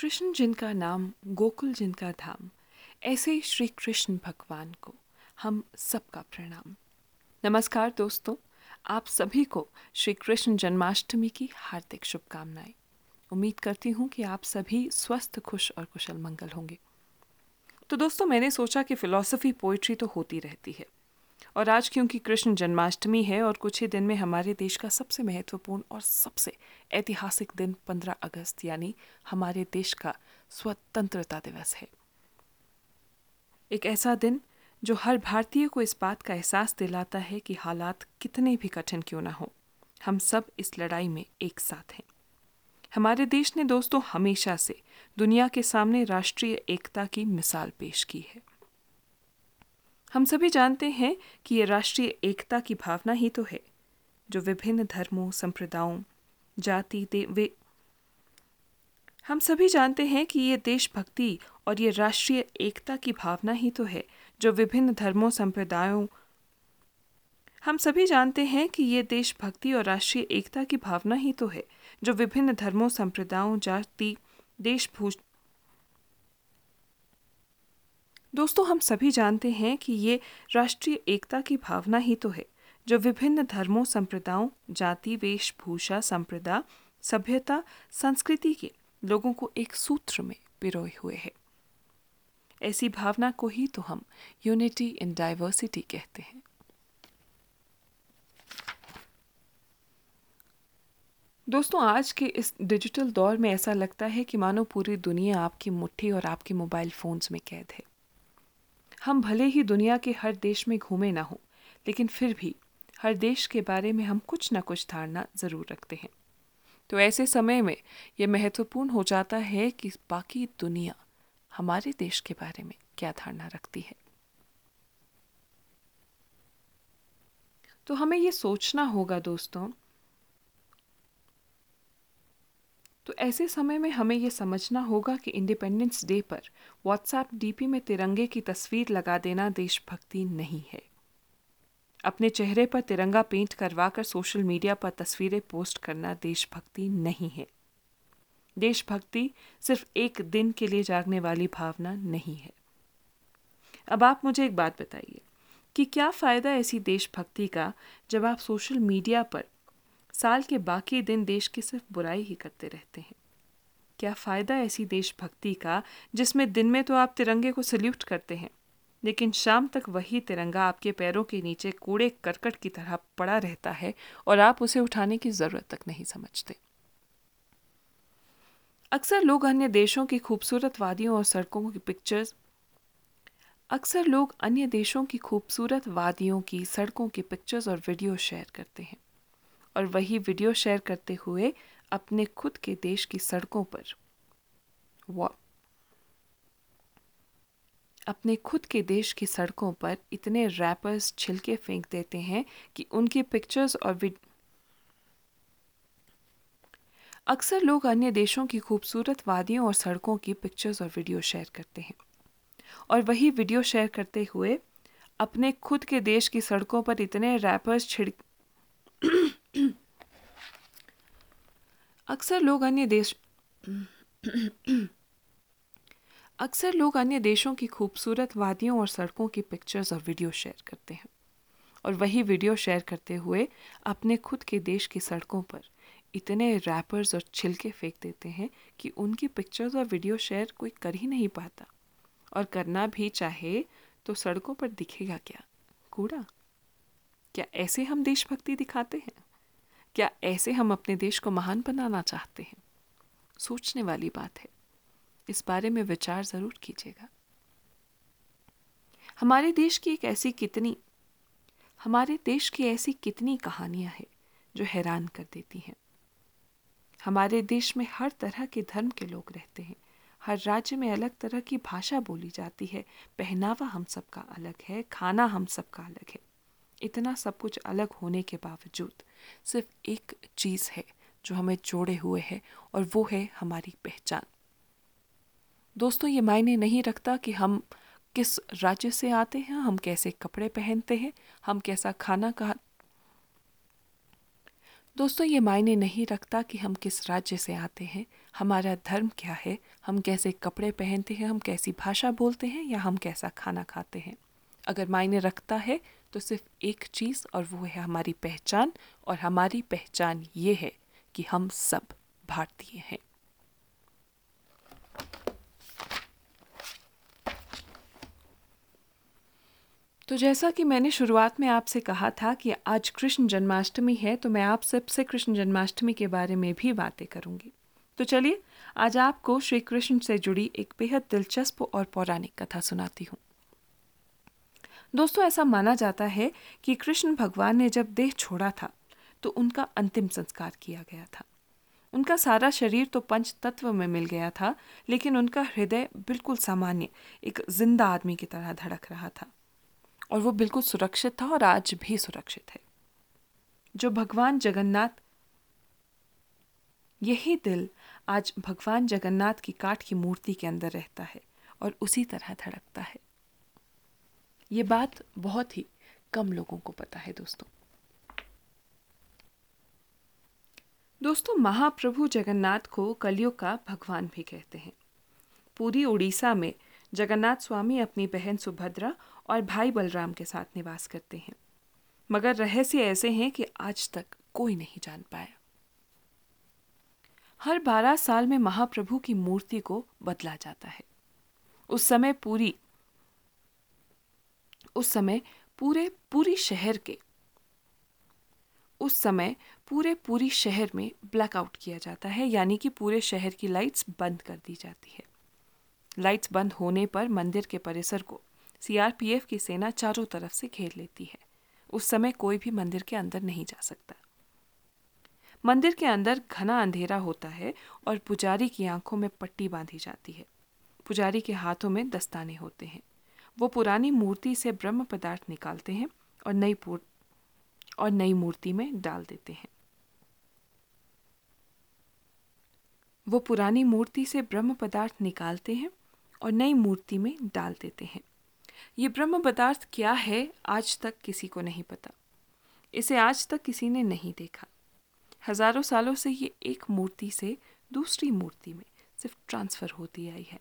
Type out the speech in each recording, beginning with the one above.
कृष्ण जिनका नाम गोकुल जिनका धाम, ऐसे श्री कृष्ण भगवान को हम सबका प्रणाम। नमस्कार दोस्तों, आप सभी को श्री कृष्ण जन्माष्टमी की हार्दिक शुभकामनाएँ। उम्मीद करती हूँ कि आप सभी स्वस्थ, खुश और कुशल मंगल होंगे। तो दोस्तों, मैंने सोचा कि फ़िलॉसफ़ी पोइट्री तो होती रहती है। और आज क्योंकि कृष्ण जन्माष्टमी है और कुछ ही दिन में हमारे देश का सबसे महत्वपूर्ण और सबसे ऐतिहासिक दिन 15 अगस्त, यानी हमारे देश का स्वतंत्रता दिवस है। एक ऐसा दिन जो हर भारतीय को इस बात का एहसास दिलाता है कि हालात कितने भी कठिन क्यों ना हो, हम सब इस लड़ाई में एक साथ हैं। हमारे देश ने दोस्तों हमेशा से दुनिया के सामने राष्ट्रीय एकता की मिसाल पेश की है। हम सभी जानते हैं कि ये राष्ट्रीय एकता की भावना ही तो है, जो विभिन्न धर्मों, संप्रदायों, जाति वे। हम सभी जानते हैं कि ये देशभक्ति और ये राष्ट्रीय एकता की भावना ही तो है, जो विभिन्न धर्मों, संप्रदायों। हम सभी जानते हैं कि ये देशभक्ति और राष्ट्रीय एकता की भावना ही तो है, जो विभिन्न धर्मों, संप्रदायों, जाति, देशभूष दोस्तों, हम सभी जानते हैं कि ये राष्ट्रीय एकता की भावना ही तो है, जो विभिन्न धर्मों, संप्रदायों, जाति, वेशभूषा संप्रदाय सभ्यता, संस्कृति के लोगों को एक सूत्र में पिरोए हुए है। ऐसी भावना को ही तो हम यूनिटी इन डाइवर्सिटी कहते हैं। दोस्तों, आज के इस डिजिटल दौर में ऐसा लगता है कि मानो पूरी दुनिया आपकी मुट्ठी और आपके मोबाइल फोन्स में कैद है। हम भले ही दुनिया के हर देश में घूमे ना हो, लेकिन फिर भी हर देश के बारे में हम कुछ ना कुछ धारणा ज़रूर रखते हैं। तो ऐसे समय में यह महत्वपूर्ण हो जाता है कि बाकी दुनिया हमारे देश के बारे में क्या धारणा रखती है। तो हमें ये सोचना होगा दोस्तों तो ऐसे समय में हमें ये समझना होगा कि इंडिपेंडेंस डे पर व्हाट्सएप डीपी में तिरंगे की तस्वीर लगा देना देशभक्ति नहीं है। अपने चेहरे पर तिरंगा पेंट करवा कर सोशल मीडिया पर तस्वीरें पोस्ट करना देशभक्ति नहीं है। देशभक्ति सिर्फ़ एक दिन के लिए जागने वाली भावना नहीं है। अब आप मुझे एक बात बताइए कि क्या फ़ायदा ऐसी देशभक्ति का जब आप सोशल मीडिया पर साल के बाकी दिन देश की सिर्फ़ बुराई ही करते रहते हैं। क्या फ़ायदा ऐसी देशभक्ति का, जिसमें दिन में तो आप तिरंगे को सल्यूट करते हैं, लेकिन शाम तक वही तिरंगा आपके पैरों के नीचे कूड़े करकट की तरह पड़ा रहता है और आप उसे उठाने की ज़रूरत तक नहीं समझते। अक्सर लोग अन्य देशों की खूबसूरत वादियों और सड़कों की पिक्चर्स अक्सर लोग अन्य देशों की खूबसूरत वादियों की, सड़कों की पिक्चर्स और वीडियो शेयर करते हैं। और वही वीडियो शेयर करते हुए अपने खुद के देश की सड़कों पर। अपने खुद के देश की सड़कों पर इतने रैपर्स छिलके फेंक देते हैं कि उनकी पिक्चर्स और अक्सर लोग अन्य देशों की खूबसूरत वादियों और सड़कों की पिक्चर्स और वीडियो शेयर करते हैं। और वही वीडियो शेयर करते हुए अपने खुद के देश की सड़कों पर इतने रैपर्स छिड़ अक्सर लोग अन्य देश अक्सर लोग अन्य देशों की खूबसूरत वादियों और सड़कों की पिक्चर्स और वीडियो शेयर करते हैं। और वही वीडियो शेयर करते हुए अपने खुद के देश की सड़कों पर इतने रैपर्स और छिलके फेंक देते हैं कि उनकी पिक्चर्स और वीडियो शेयर कोई कर ही नहीं पाता। और करना भी चाहे तो सड़कों पर दिखेगा क्या? कूड़ा? क्या ऐसे हम देशभक्ति दिखाते हैं? क्या ऐसे हम अपने देश को महान बनाना चाहते हैं? सोचने वाली बात है। इस बारे में विचार ज़रूर कीजिएगा। हमारे देश की एक ऐसी कितनी, हमारे देश की ऐसी कितनी कहानियाँ हैं जो हैरान कर देती हैं। हमारे देश में हर तरह के धर्म के लोग रहते हैं। हर राज्य में अलग तरह की भाषा बोली जाती है। पहनावा हम सबका अलग है, खाना हम सबका अलग है। इतना सब कुछ अलग होने के बावजूद सिर्फ़ एक चीज़ है जो हमें जोड़े हुए है और वो है हमारी पहचान। दोस्तों, ये मायने नहीं रखता कि हम किस राज्य से आते हैं, हम कैसे कपड़े पहनते हैं, हम कैसा खाना खा, दोस्तों, ये मायने नहीं रखता कि हम किस राज्य से आते हैं, हमारा धर्म क्या है, हम कैसे कपड़े पहनते हैं, हम कैसी भाषा बोलते हैं या हम कैसा खाना खाते हैं। अगर मायने रखता है तो सिर्फ़ एक चीज़ और वो है हमारी पहचान और हमारी पहचान ये है कि हम सब भारतीय हैं। तो जैसा कि मैंने शुरुआत में आपसे कहा था कि आज कृष्ण जन्माष्टमी है तो मैं आप सबसे कृष्ण जन्माष्टमी के बारे में भी बातें करूँगी। तो चलिए, आज आपको श्री कृष्ण से जुड़ी एक बेहद दिलचस्प और पौराणिक कथा सुनाती हूँ। दोस्तों, ऐसा माना जाता है कि कृष्ण भगवान ने जब देह छोड़ा था तो उनका अंतिम संस्कार किया गया था। उनका सारा शरीर तो पंच तत्व में मिल गया था, लेकिन उनका हृदय बिल्कुल सामान्य, एक ज़िंदा आदमी की तरह धड़क रहा था। और वो बिल्कुल सुरक्षित था और आज भी सुरक्षित है। जो भगवान जगन्नाथ, यही दिल आज भगवान जगन्नाथ की काठ की मूर्ति के अंदर रहता है और उसी तरह धड़कता है। ये बात बहुत ही कम लोगों को पता है, दोस्तों। दोस्तों, महाप्रभु जगन्नाथ को कलयुग का भगवान भी कहते हैं। पूरी उड़ीसा में जगन्नाथ स्वामी अपनी बहन सुभद्रा और भाई बलराम के साथ निवास करते हैं। मगर रहस्य ऐसे हैं कि आज तक कोई नहीं जान पाया। हर बारह साल में महाप्रभु की मूर्ति को बदला जाता है। उस समय पूरी उस समय पूरे पूरी शहर के, उस समय पूरे पूरी शहर में ब्लैकआउट किया जाता है, यानी कि पूरे शहर की लाइट्स बंद कर दी जाती है। लाइट्स बंद होने पर मंदिर के परिसर को सीआरपीएफ की सेना चारों तरफ़ से घेर लेती है। उस समय कोई भी मंदिर के अंदर नहीं जा सकता। मंदिर के अंदर घना अंधेरा होता है और पुजारी की आँखों में पट्टी बांधी जाती है। पुजारी के हाथों में दस्ताने होते हैं। वो पुरानी मूर्ति से ब्रह्म पदार्थ निकालते हैं और नई और नई मूर्ति में डाल देते हैं। वो पुरानी मूर्ति से ब्रह्म पदार्थ निकालते हैं और नई मूर्ति में डाल देते हैं। ये ब्रह्म पदार्थ क्या है, आज तक किसी को नहीं पता। इसे आज तक किसी ने नहीं देखा। हज़ारों सालों से ये एक मूर्ति से दूसरी मूर्ति में सिर्फ़ ट्रांसफ़र होती आई है।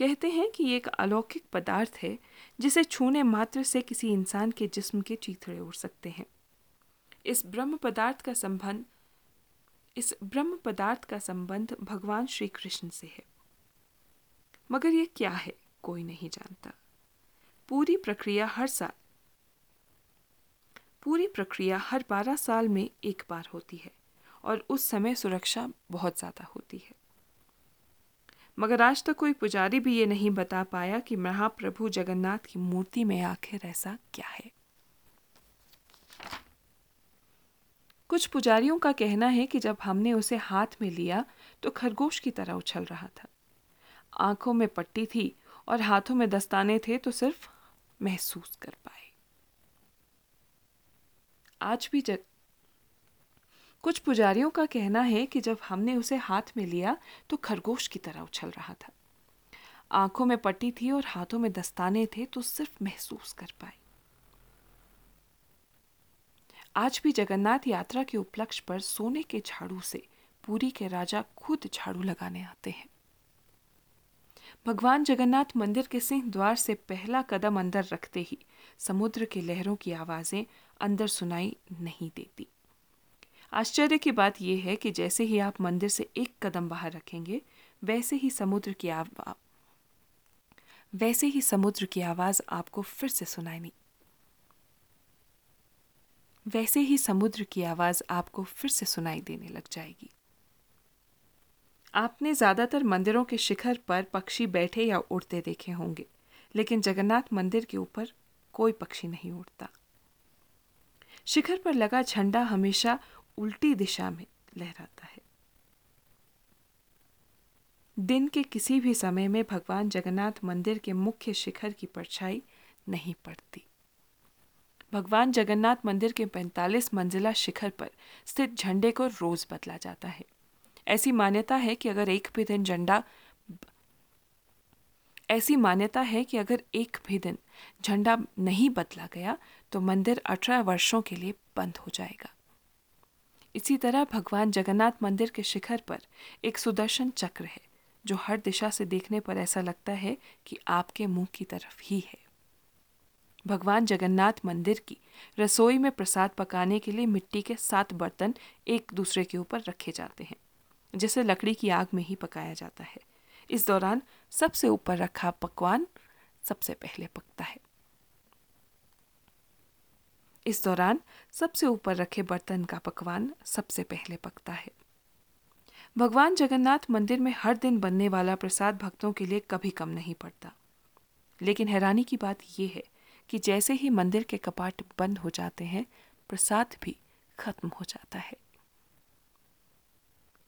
कहते हैं कि ये एक अलौकिक पदार्थ है, जिसे छूने मात्र से किसी इंसान के जिस्म के चीथड़े उड़ सकते हैं। इस ब्रह्म पदार्थ का संबंध, इस ब्रह्म पदार्थ का संबंध भगवान श्री कृष्ण से है। मगर ये क्या है, कोई नहीं जानता। पूरी प्रक्रिया हर साल, पूरी प्रक्रिया हर बारह साल में एक बार होती है, और उस समय सुरक्षा बहुत ज़्यादा होती है। मगर आज तक कोई पुजारी भी ये नहीं बता पाया कि महाप्रभु जगन्नाथ की मूर्ति में आखिर ऐसा क्या है। कुछ पुजारियों का कहना है कि जब हमने उसे हाथ में लिया तो खरगोश की तरह उछल रहा था। आँखों में पट्टी थी और हाथों में दस्ताने थे तो सिर्फ़ महसूस कर पाए। आज भी जग कुछ पुजारियों का कहना है कि जब हमने उसे हाथ में लिया तो खरगोश की तरह उछल रहा था। आँखों में पट्टी थी और हाथों में दस्ताने थे तो सिर्फ़ महसूस कर पाए आज भी जगन्नाथ यात्रा के उपलक्ष्य पर सोने के झाड़ू से पूरी के राजा खुद झाड़ू लगाने आते हैं। भगवान जगन्नाथ मंदिर के सिंह द्वार से पहला कदम अंदर रखते ही समुद्र की लहरों की आवाज़ें अंदर सुनाई नहीं देती। आश्चर्य की बात यह है कि जैसे ही आप मंदिर से एक कदम बाहर रखेंगे, वैसे ही समुद्र की आवाज़ वैसे ही समुद्र की आवाज़ आपको फिर से सुनाई नहीं वैसे ही समुद्र की आवाज़ आपको फिर से सुनाई देने लग जाएगी। आपने ज़्यादातर मंदिरों के शिखर पर पक्षी बैठे या उड़ते देखे होंगे, लेकिन जगन्नाथ मंदिर के ऊपर कोई पक्षी नहीं उड़ता। शिखर पर लगा झंडा हमेशा उल्टी दिशा में लहराता है। दिन के किसी भी समय में भगवान जगन्नाथ मंदिर के मुख्य शिखर की परछाई नहीं पड़ती। भगवान जगन्नाथ मंदिर के 45 मंजिला शिखर पर स्थित झंडे को रोज बदला जाता है। ऐसी मान्यता है कि अगर एक भी दिन झंडा ऐसी मान्यता है कि अगर एक भी दिन झंडा नहीं बदला गया तो मंदिर अठारह वर्षों के लिए बंद हो जाएगा। इसी तरह भगवान जगन्नाथ मंदिर के शिखर पर एक सुदर्शन चक्र है, जो हर दिशा से देखने पर ऐसा लगता है कि आपके मुँह की तरफ़ ही है। भगवान जगन्नाथ मंदिर की रसोई में प्रसाद पकाने के लिए मिट्टी के सात बर्तन एक दूसरे के ऊपर रखे जाते हैं, जिसे लकड़ी की आग में ही पकाया जाता है। इस दौरान सबसे ऊपर रखा पकवान सबसे पहले पकता है। इस दौरान सबसे ऊपर रखे बर्तन का पकवान सबसे पहले पकता है। भगवान जगन्नाथ मंदिर में हर दिन बनने वाला प्रसाद भक्तों के लिए कभी कम नहीं पड़ता। लेकिन हैरानी की बात यह है कि जैसे ही मंदिर के कपाट बंद हो जाते हैं, प्रसाद भी खत्म हो जाता है।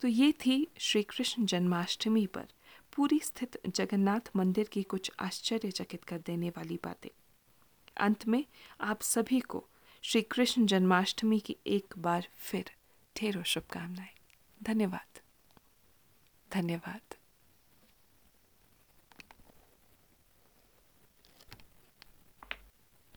तो ये थी श्री कृष्ण जन्माष्टमी पर पूरी स्थित जगन्नाथ मंदिर की कुछ आश्चर्यचकित कर देने वाली बातें। अंत में आप सभी को श्री कृष्ण जन्माष्टमी की एक बार फिर ढेरों शुभकामनाएँ। धन्यवाद। धन्यवाद।